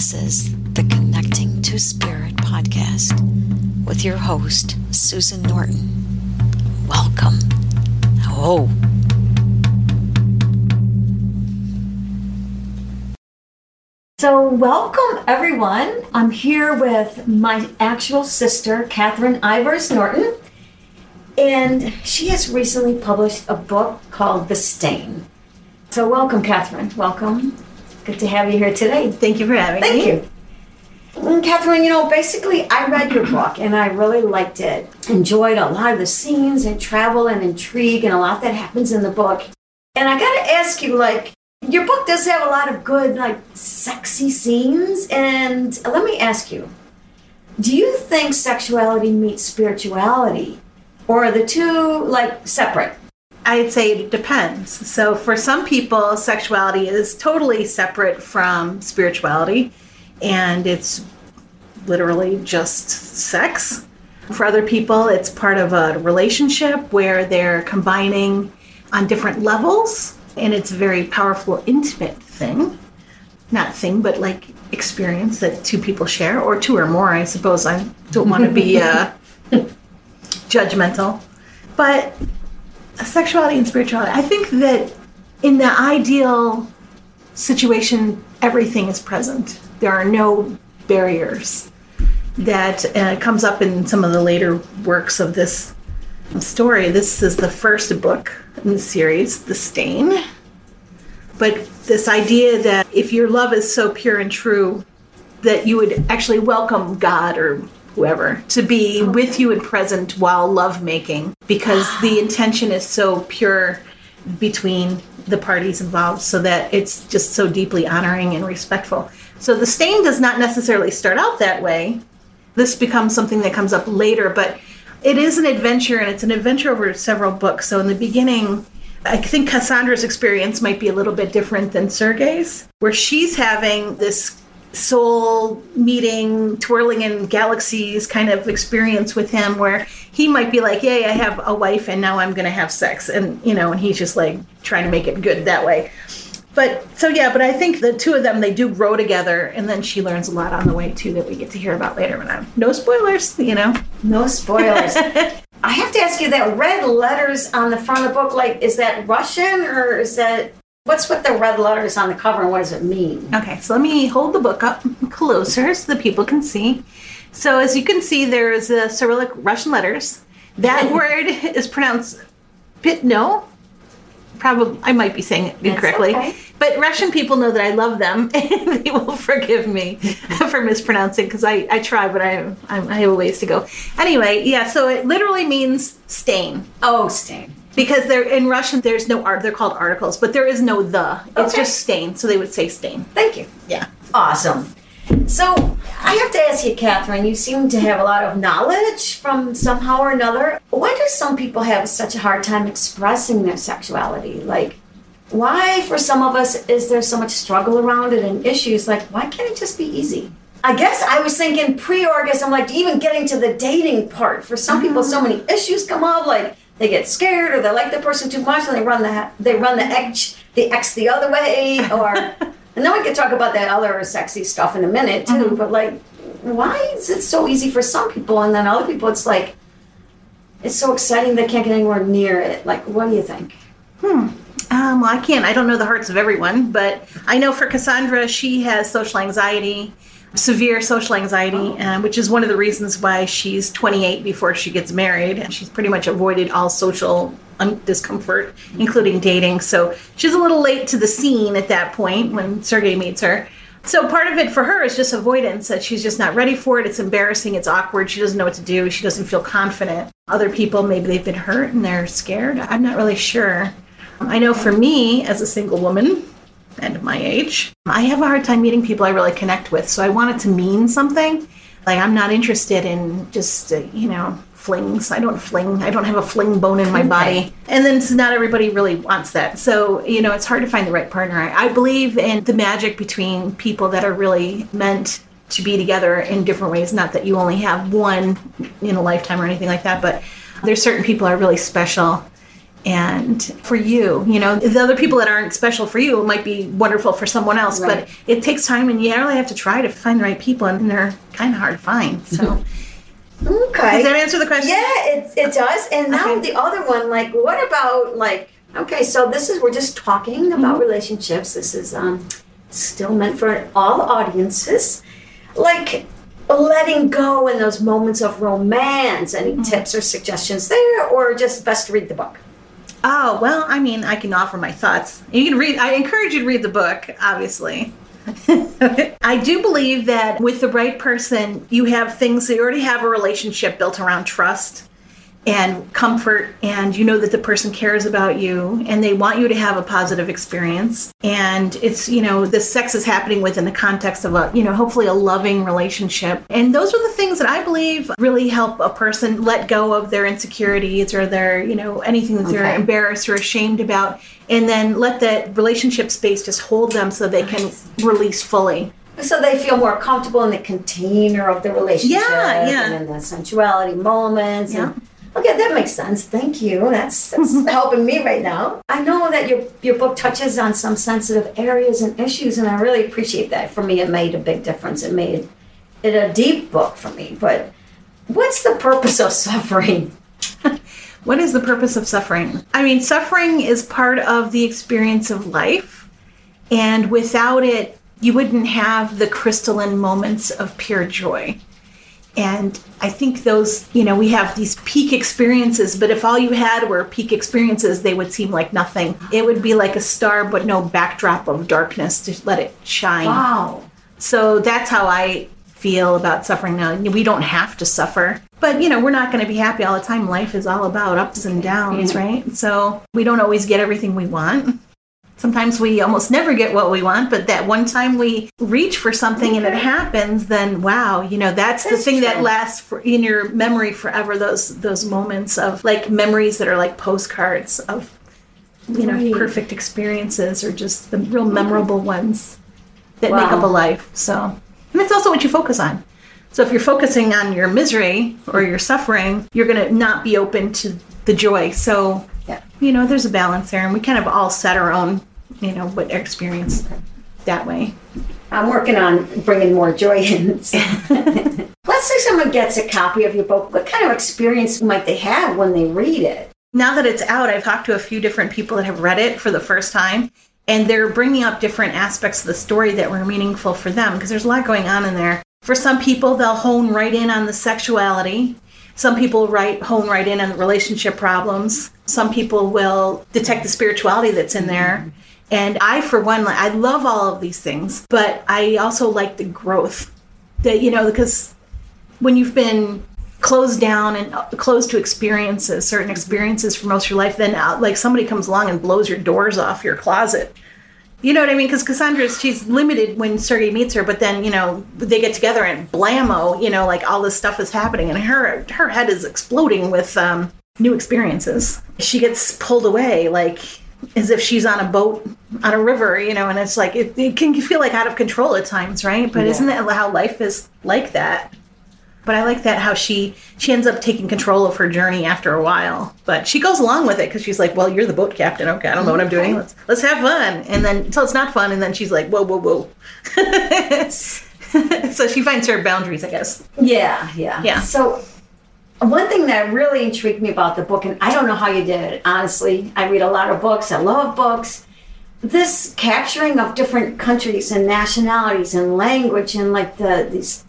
This is the Connecting to Spirit podcast with your host, Susan Norton. Welcome. Oh. So, welcome everyone. I'm here with my actual sister, Catherine Ivers Norton, and she has recently published a book called The Stain. So, welcome, Catherine. Welcome. Good to have you here today. Thank you for having Thank me. Thank you. Mm, Catherine, you know, basically, I read your book and I really liked it. Enjoyed a lot of the scenes and travel and intrigue and a lot that happens in the book. And I got to ask you, like, your book does have a lot of good, like, sexy scenes. And let me ask you do you think sexuality meets spirituality? Or are the two, like, separate? I'd say it depends. So, for some people, sexuality is totally separate from spirituality, and it's literally just sex. For other people, it's part of a relationship where they're combining on different levels, and it's a very powerful, intimate thing. Not thing, but like experience that two people share, or two or more, I suppose. I don't want to be uh, judgmental. But sexuality and spirituality. I think that in the ideal situation, everything is present. There are no barriers. That uh, comes up in some of the later works of this story. This is the first book in the series, The Stain. But this idea that if your love is so pure and true, that you would actually welcome God or whoever to be with you and present while love making because the intention is so pure between the parties involved so that it's just so deeply honoring and respectful. So the stain does not necessarily start out that way. This becomes something that comes up later, but it is an adventure and it's an adventure over several books. So in the beginning, I think Cassandra's experience might be a little bit different than Sergei's, where she's having this soul meeting, twirling in galaxies kind of experience with him where he might be like, Yay, I have a wife and now I'm gonna have sex and you know, and he's just like trying to make it good that way. But so yeah, but I think the two of them they do grow together and then she learns a lot on the way too that we get to hear about later when I'm no spoilers, you know. No spoilers. I have to ask you that red letters on the front of the book, like, is that Russian or is that what's with the red letters on the cover and what does it mean? Okay, so let me hold the book up closer so the people can see. So as you can see, there is a Cyrillic Russian letters. That word is pronounced pitno. Probably, I might be saying it incorrectly, okay. but Russian people know that I love them, and they will forgive me for mispronouncing because I, I try, but I, I I have a ways to go. Anyway, yeah, so it literally means stain Oh, stain. Because they're in Russian. There's no art; they're called articles, but there is no the. It's Okay. just stain, so they would say stain. Thank you. Yeah. Awesome. So I have to ask you, Catherine, you seem to have a lot of knowledge from somehow or another. Why do some people have such a hard time expressing their sexuality? Like, why, for some of us, is there so much struggle around it and issues? Like, why can't it just be easy? I guess I was thinking pre-orgasm, like even getting to the dating part. For some people, so mm-hmm. many issues come up, like they get scared or they like the person too much and they run the they run the X the X the other way, or and then we could talk about that other sexy stuff in a minute too. But like, why is it so easy for some people and then other people it's like it's so exciting they can't get anywhere near it. Like, what do you think? Um, well, I can't. I don't know the hearts of everyone, but I know for Cassandra, she has social anxiety, severe social anxiety, uh, which is one of the reasons why she's 28 before she gets married. And she's pretty much avoided all social un- discomfort, including dating. So she's a little late to the scene at that point when Sergei meets her. So part of it for her is just avoidance that she's just not ready for it. It's embarrassing. It's awkward. She doesn't know what to do. She doesn't feel confident. Other people, maybe they've been hurt and they're scared. I'm not really sure. I know for me, as a single woman and my age, I have a hard time meeting people I really connect with. So I want it to mean something. Like I'm not interested in just, uh, you know, flings. I don't fling. I don't have a fling bone in my body. And then not everybody really wants that. So, you know, it's hard to find the right partner. I, I believe in the magic between people that are really meant to be together in different ways. Not that you only have one in a lifetime or anything like that, but there's certain people are really special and for you you know the other people that aren't special for you might be wonderful for someone else Right. but it takes time and you really have to try to find the right people and they're kind of hard to find so Okay. does that answer the question Yeah, it, it does. And now Okay. the other one, like, what about like? Okay, so this is we're just talking about Mm-hmm. relationships. This is um still meant for all audiences. Like letting go in those moments of romance. Any Mm-hmm. tips or suggestions there, or just best to read the book? Oh, well, I mean, I can offer my thoughts. You can read, I encourage you to read the book, obviously. I do believe that with the right person, you have things, you already have a relationship built around trust and comfort, and you know that the person cares about you and they want you to have a positive experience. And it's, you know, the sex is happening within the context of a, you know, hopefully a loving relationship. And those are the things that I believe really help a person let go of their insecurities or their, you know, anything that they're embarrassed or ashamed about. And then let that relationship space just hold them so they can release fully. So they feel more comfortable in the container of the relationship Yeah, yeah. and in the sensuality moments. Yeah. And, okay, that makes sense. Thank you. That's, that's helping me right now. I know that your your book touches on some sensitive areas and issues, and I really appreciate that. For me, it made a big difference. It made it a deep book for me. But what's the purpose of suffering? What is the purpose of suffering? I mean, suffering is part of the experience of life, and without it, you wouldn't have the crystalline moments of pure joy. And I think those, you know, we have these peak experiences, but if all you had were peak experiences, they would seem like nothing. It would be like a star, but no backdrop of darkness to let it shine. Wow. So that's how I feel about suffering now. We don't have to suffer. But, you know, we're not going to be happy all the time. Life is all about ups and downs, mm-hmm. right? So we don't always get everything we want. Sometimes we almost never get what we want, but that one time we reach for something and it happens, then wow, you know, that's, the That's thing that lasts for, in your memory forever. Those those moments of like memories that are like postcards of you know Right. perfect experiences or just the real memorable ones that make up a life. So, and that's also what you focus on. So, if you're focusing on your misery or your suffering, you're going to not be open to the joy. So, Yeah. you know, there's a balance there, and we kind of all set our own, you know, what experience that way. I'm working on bringing more joy in. So. Let's say someone gets a copy of your book. What kind of experience might they have when they read it? Now that it's out, I've talked to a few different people that have read it for the first time, and they're bringing up different aspects of the story that were meaningful for them because there's a lot going on in there. For some people, they'll hone right in on the sexuality. Some people right hone right in on the relationship problems. Some people will detect the spirituality that's in there. And I, for one, I love all of these things, but I also like the growth that you know because when you've been closed down and uh, closed to experiences, certain experiences for most of your life, then uh, like somebody comes along and blows your doors off your closet. You know what I mean? Because Cassandra, she's limited when Sergei meets her, but then you know they get together and blammo, you know, like all this stuff is happening, and her her head is exploding with um, new experiences. She gets pulled away, like as if she's on a boat on a river, you know, and it's like it, it can feel like out of control at times, right? But isn't that how life is like that? But I like that how she she ends up taking control of her journey after a while. But she goes along with it because she's like, "Well, you're the boat captain. Okay, I don't know what I'm mm-hmm. doing. Let's let's have fun." And then until it's not fun, and then she's like, "Whoa, whoa, whoa." so she finds her boundaries, I guess. Yeah, yeah. Yeah. So, one thing that really intrigued me about the book, and I don't know how you did it, honestly. I read a lot of books, I love books. This capturing of different countries and nationalities and language and like the these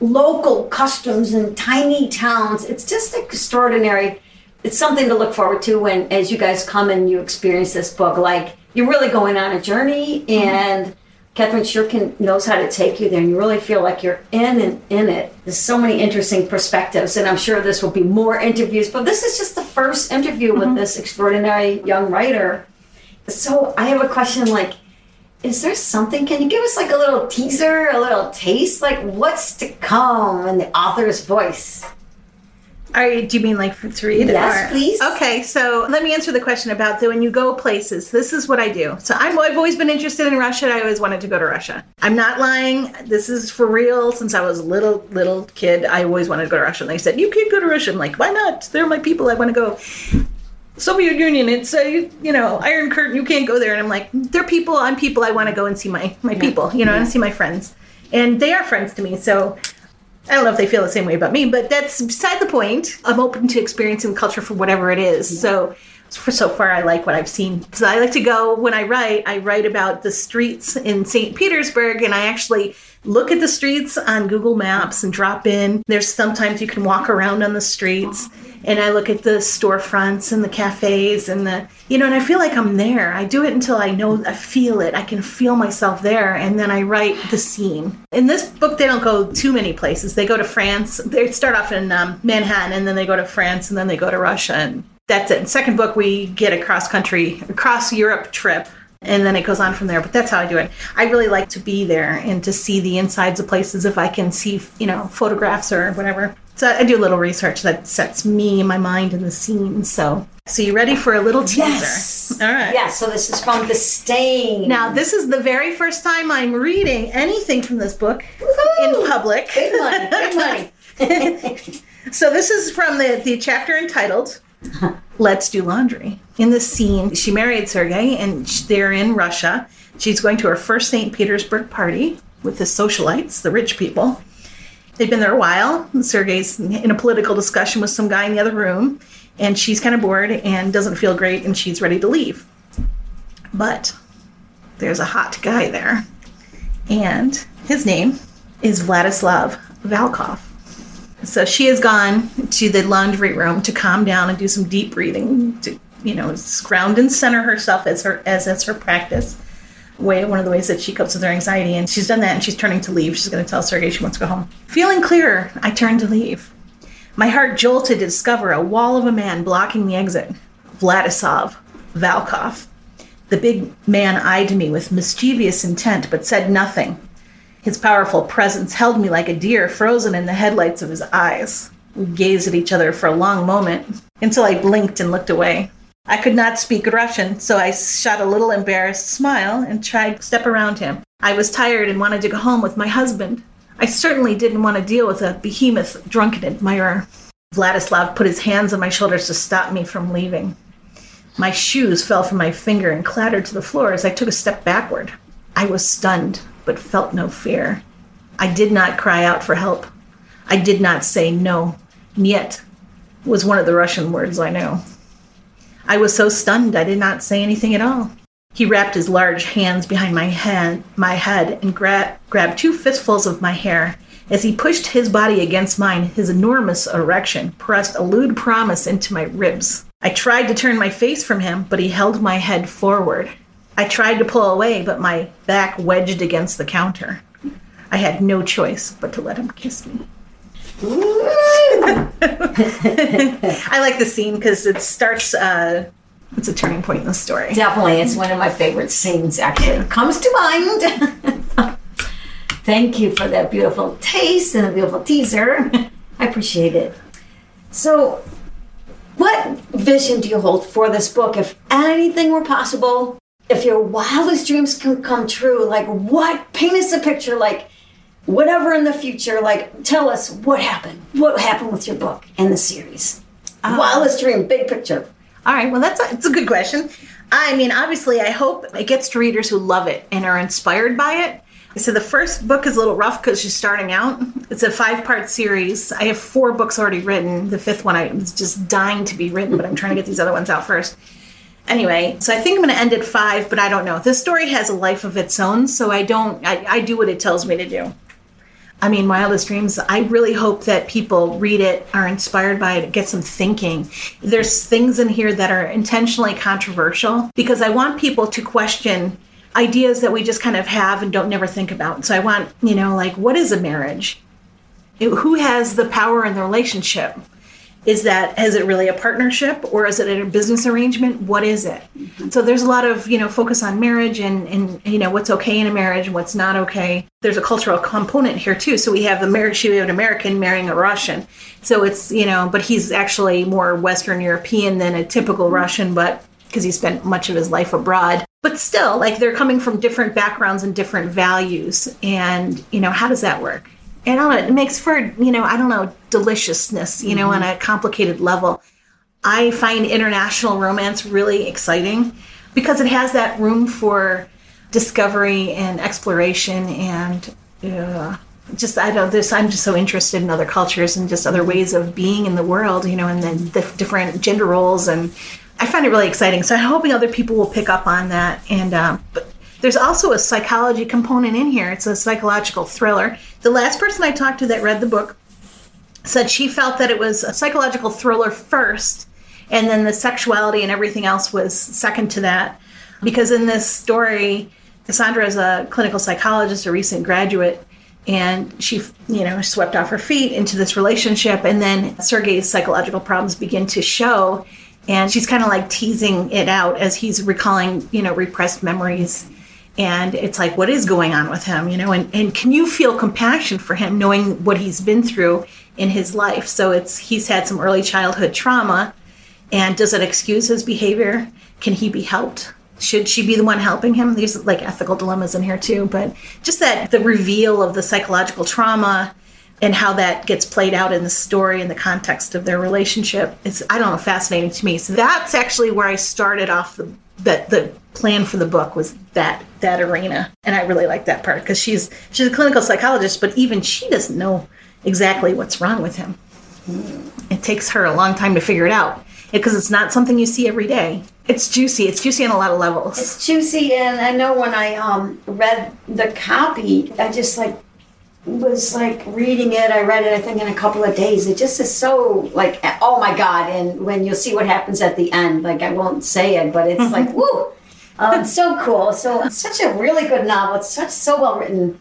local customs and tiny towns, it's just extraordinary. It's something to look forward to when, as you guys come and you experience this book, like you're really going on a journey mm-hmm. and. Catherine Shurkin knows how to take you there, and you really feel like you're in and in it. There's so many interesting perspectives, and I'm sure this will be more interviews, but this is just the first interview with mm-hmm. this extraordinary young writer. So I have a question like, is there something? Can you give us like a little teaser, a little taste? Like, what's to come in the author's voice? Are you, do you mean like for, to read? Yes, or- please. Okay, so let me answer the question about the, when you go places. This is what I do. So I'm, I've always been interested in Russia. I always wanted to go to Russia. I'm not lying. This is for real. Since I was a little little kid, I always wanted to go to Russia. And they said you can't go to Russia. I'm like, why not? They're my people. I want to go. Soviet Union, it's a you know Iron Curtain. You can't go there, and I'm like, they're people. I'm people. I want to go and see my my people. You know, and see my friends, and they are friends to me. So I don't know if they feel the same way about me, but that's beside the point. I'm open to experiencing culture for whatever it is. So so far I like what I've seen. So I like to go when I write, I write about the streets in St. Petersburg and I actually look at the streets on Google Maps and drop in. There's sometimes you can walk around on the streets and I look at the storefronts and the cafes and the you know and I feel like I'm there. I do it until I know I feel it. I can feel myself there and then I write the scene. In this book they don't go too many places. They go to France. They start off in um, Manhattan and then they go to France and then they go to Russia and that's it. Second book we get a cross country across Europe trip and then it goes on from there. But that's how I do it. I really like to be there and to see the insides of places if I can see, you know, photographs or whatever. So I do a little research that sets me and my mind in the scene. So, so you ready for a little teaser? Yes. All right. Yeah, so this is from The Stain. Now, this is the very first time I'm reading anything from this book Woohoo! in public. Big money, big money. So this is from the, the chapter entitled Let's Do Laundry. In this scene, she married Sergei and they're in Russia. She's going to her first St. Petersburg party with the socialites, the rich people. They've been there a while. Sergei's in a political discussion with some guy in the other room, and she's kind of bored and doesn't feel great, and she's ready to leave. But there's a hot guy there, and his name is Vladislav Valkov. So she has gone to the laundry room to calm down and do some deep breathing to, you know, ground and center herself as her as as her practice. Way one of the ways that she copes with her anxiety, and she's done that, and she's turning to leave. She's going to tell Sergei she wants to go home. Feeling clearer, I turn to leave. My heart jolted to discover a wall of a man blocking the exit. Vladislav Valkov. The big man eyed me with mischievous intent, but said nothing. His powerful presence held me like a deer frozen in the headlights of his eyes. We gazed at each other for a long moment until I blinked and looked away. I could not speak Russian, so I shot a little embarrassed smile and tried to step around him. I was tired and wanted to go home with my husband. I certainly didn't want to deal with a behemoth drunken admirer. Vladislav put his hands on my shoulders to stop me from leaving. My shoes fell from my finger and clattered to the floor as I took a step backward. I was stunned, but felt no fear. I did not cry out for help. I did not say no. Niet was one of the Russian words I knew. I was so stunned I did not say anything at all. He wrapped his large hands behind my head, my head and gra- grabbed two fistfuls of my hair. As he pushed his body against mine, his enormous erection pressed a lewd promise into my ribs. I tried to turn my face from him, but he held my head forward. I tried to pull away, but my back wedged against the counter. I had no choice but to let him kiss me. I like the scene because it starts. Uh, it's a turning point in the story. Definitely, it's one of my favorite scenes. Actually, comes to mind. Thank you for that beautiful taste and a beautiful teaser. I appreciate it. So, what vision do you hold for this book? If anything were possible, if your wildest dreams can come true, like what? Paint us a picture, like whatever in the future. Like, tell us what happened. What happened with your book and the series? Ah. wildest dream, big picture. All right, well, that's a, it's a good question. I mean, obviously, I hope it gets to readers who love it and are inspired by it. So the first book is a little rough because she's starting out. It's a five-part series. I have four books already written. The fifth one I was just dying to be written, but I'm trying to get these other ones out first. Anyway, so I think I'm going to end at five, but I don't know. This story has a life of its own, so I don't. I, I do what it tells me to do. I mean, Wildest Dreams, I really hope that people read it, are inspired by it, get some thinking. There's things in here that are intentionally controversial because I want people to question ideas that we just kind of have and don't never think about. So I want, you know, like, what is a marriage? It- who has the power in the relationship? Is that is it really a partnership or is it a business arrangement? What is it? So there's a lot of you know focus on marriage and and you know what's okay in a marriage and what's not okay. There's a cultural component here too. So we have the marriage we have an American marrying a Russian. So it's you know, but he's actually more Western European than a typical mm-hmm. Russian, but because he spent much of his life abroad. But still, like they're coming from different backgrounds and different values, and you know how does that work? And I don't know, it makes for you know I don't know deliciousness, you know, on a complicated level. I find international romance really exciting because it has that room for discovery and exploration and uh, just I don't this I'm just so interested in other cultures and just other ways of being in the world, you know, and then the different gender roles and I find it really exciting. So I'm hoping other people will pick up on that. And um, but there's also a psychology component in here. It's a psychological thriller. The last person I talked to that read the book said she felt that it was a psychological thriller first, and then the sexuality and everything else was second to that. Because in this story, Cassandra is a clinical psychologist, a recent graduate, and she, you know, swept off her feet into this relationship. And then Sergei's psychological problems begin to show, and she's kind of like teasing it out as he's recalling, you know, repressed memories. And it's like, what is going on with him, you know? And, and can you feel compassion for him knowing what he's been through in his life? So it's he's had some early childhood trauma. And does it excuse his behavior? Can he be helped? should she be the one helping him there's like ethical dilemmas in here too but just that the reveal of the psychological trauma and how that gets played out in the story in the context of their relationship is i don't know fascinating to me so that's actually where i started off the that the plan for the book was that that arena and i really like that part because she's she's a clinical psychologist but even she doesn't know exactly what's wrong with him it takes her a long time to figure it out because it's not something you see every day it's juicy. It's juicy on a lot of levels. It's juicy, and I know when I um, read the copy, I just like was like reading it. I read it, I think, in a couple of days. It just is so like, oh my god! And when you'll see what happens at the end, like I won't say it, but it's mm-hmm. like woo, um, so cool. So it's such a really good novel. It's such so well written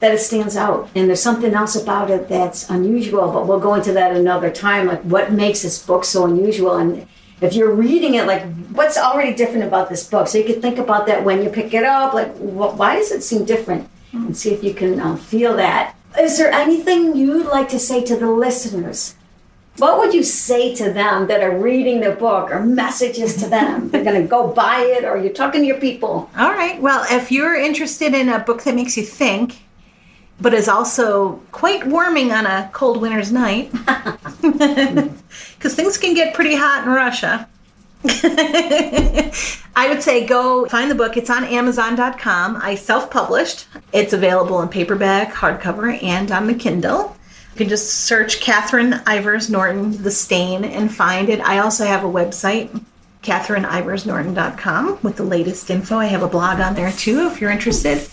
that it stands out. And there's something else about it that's unusual, but we'll go into that another time. Like what makes this book so unusual and if you're reading it, like what's already different about this book? So you could think about that when you pick it up. Like, why does it seem different? And see if you can uh, feel that. Is there anything you'd like to say to the listeners? What would you say to them that are reading the book or messages to them? They're going to go buy it or you're talking to your people. All right. Well, if you're interested in a book that makes you think, but is also quite warming on a cold winter's night, because things can get pretty hot in Russia. I would say go find the book. It's on Amazon.com. I self published. It's available in paperback, hardcover, and on the Kindle. You can just search Catherine Ivers Norton, The Stain, and find it. I also have a website, CatherineIversNorton.com, with the latest info. I have a blog on there too if you're interested.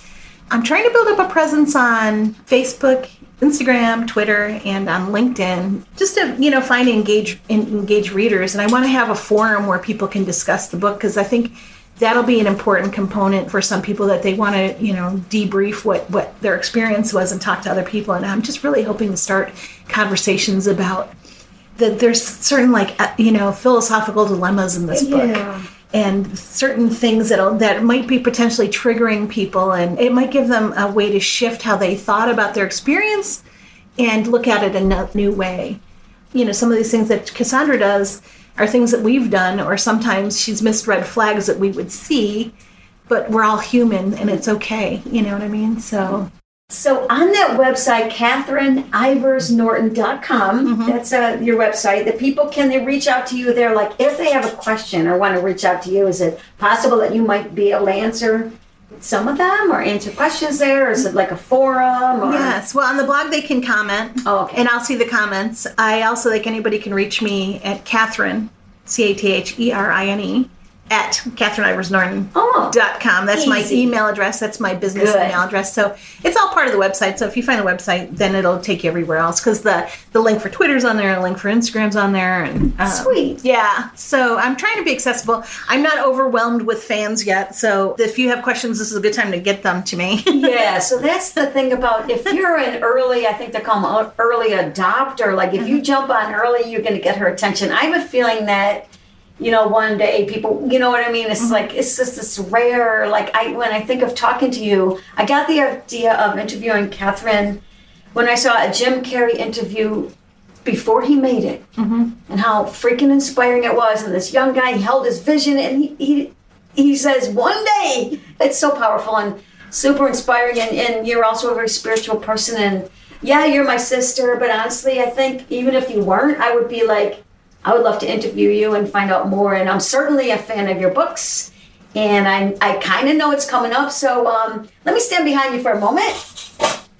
I'm trying to build up a presence on Facebook, Instagram, Twitter, and on LinkedIn, just to you know find engage engage readers. And I want to have a forum where people can discuss the book because I think that'll be an important component for some people that they want to you know debrief what what their experience was and talk to other people. And I'm just really hoping to start conversations about that. There's certain like uh, you know philosophical dilemmas in this book. Yeah and certain things that that might be potentially triggering people and it might give them a way to shift how they thought about their experience and look at it in a new way you know some of these things that cassandra does are things that we've done or sometimes she's missed red flags that we would see but we're all human and it's okay you know what i mean so so on that website, CatherineIversNorton.com, mm-hmm. that's uh, your website, the people, can they reach out to you there? Like if they have a question or want to reach out to you, is it possible that you might be able to answer some of them or answer questions there? Or is it like a forum? Or? Yes. Well, on the blog, they can comment. Oh, okay. And I'll see the comments. I also, like anybody can reach me at Catherine, C A T H E R I N E, at CatherineIversNorton.com. Oh, That's easy. my email address. That's my business Good. email address. So it's all part of the website. So if you find a website, then it'll take you everywhere else because the, the link for Twitter's on there, the link for Instagram's on there. And um, Sweet. Yeah. So I'm trying to be accessible. I'm not overwhelmed with fans yet. So if you have questions, this is a good time to get them to me. yeah. So that's the thing about if you're an early, I think they call them early adopter, like if mm-hmm. you jump on early, you're going to get her attention. I have a feeling that you know, one day people, you know what I mean? It's mm-hmm. like, it's just this rare, like, I, when I think of talking to you, I got the idea of interviewing Catherine when I saw a Jim Carrey interview before he made it mm-hmm. and how freaking inspiring it was. And this young guy held his vision and he, he, he says, one day, it's so powerful and super inspiring. And, and you're also a very spiritual person. And yeah, you're my sister, but honestly, I think even if you weren't, I would be like, I would love to interview you and find out more. And I'm certainly a fan of your books. And I, I kind of know it's coming up. So um, let me stand behind you for a moment,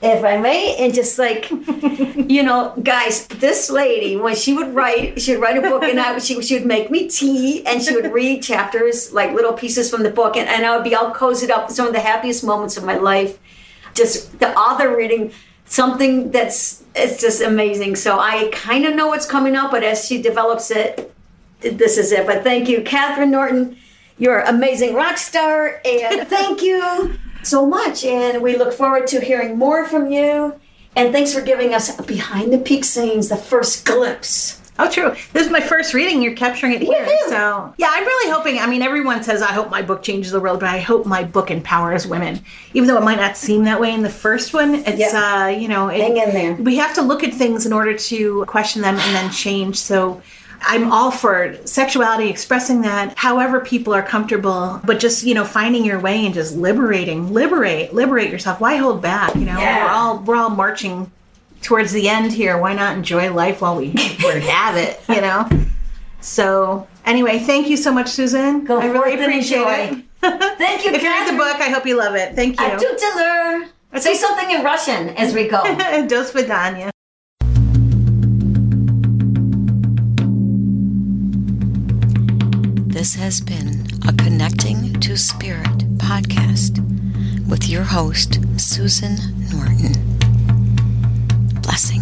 if I may, and just like, you know, guys, this lady, when she would write, she would write a book and I, she, she would make me tea and she would read chapters, like little pieces from the book. And, and I would be all cozied up with some of the happiest moments of my life. Just the author reading something that's it's just amazing. So I kind of know what's coming up, but as she develops it, this is it. But thank you, Catherine Norton. You're an amazing rock star, and thank you so much. And we look forward to hearing more from you. And thanks for giving us behind the peak scenes, the first glimpse. Oh, true. This is my first reading. You're capturing it here. Woohoo! So, yeah, I'm really hoping. I mean, everyone says, I hope my book changes the world, but I hope my book empowers women. Even though it might not seem that way in the first one, it's, uh, you know, it, Hang in there. we have to look at things in order to question them and then change. So, I'm all for sexuality, expressing that however people are comfortable, but just, you know, finding your way and just liberating, liberate, liberate yourself. Why hold back? You know, Yeah. we're all, we're all marching towards the end here, why not enjoy life while we have it, you know? So anyway, thank you so much, Susan. Go I really appreciate it. thank you. if you read the book, I hope you love it. Thank you. Say something in Russian as we go. Dos vidanya. This has been a Connecting to Spirit podcast with your host, Susan Norton. Blessings.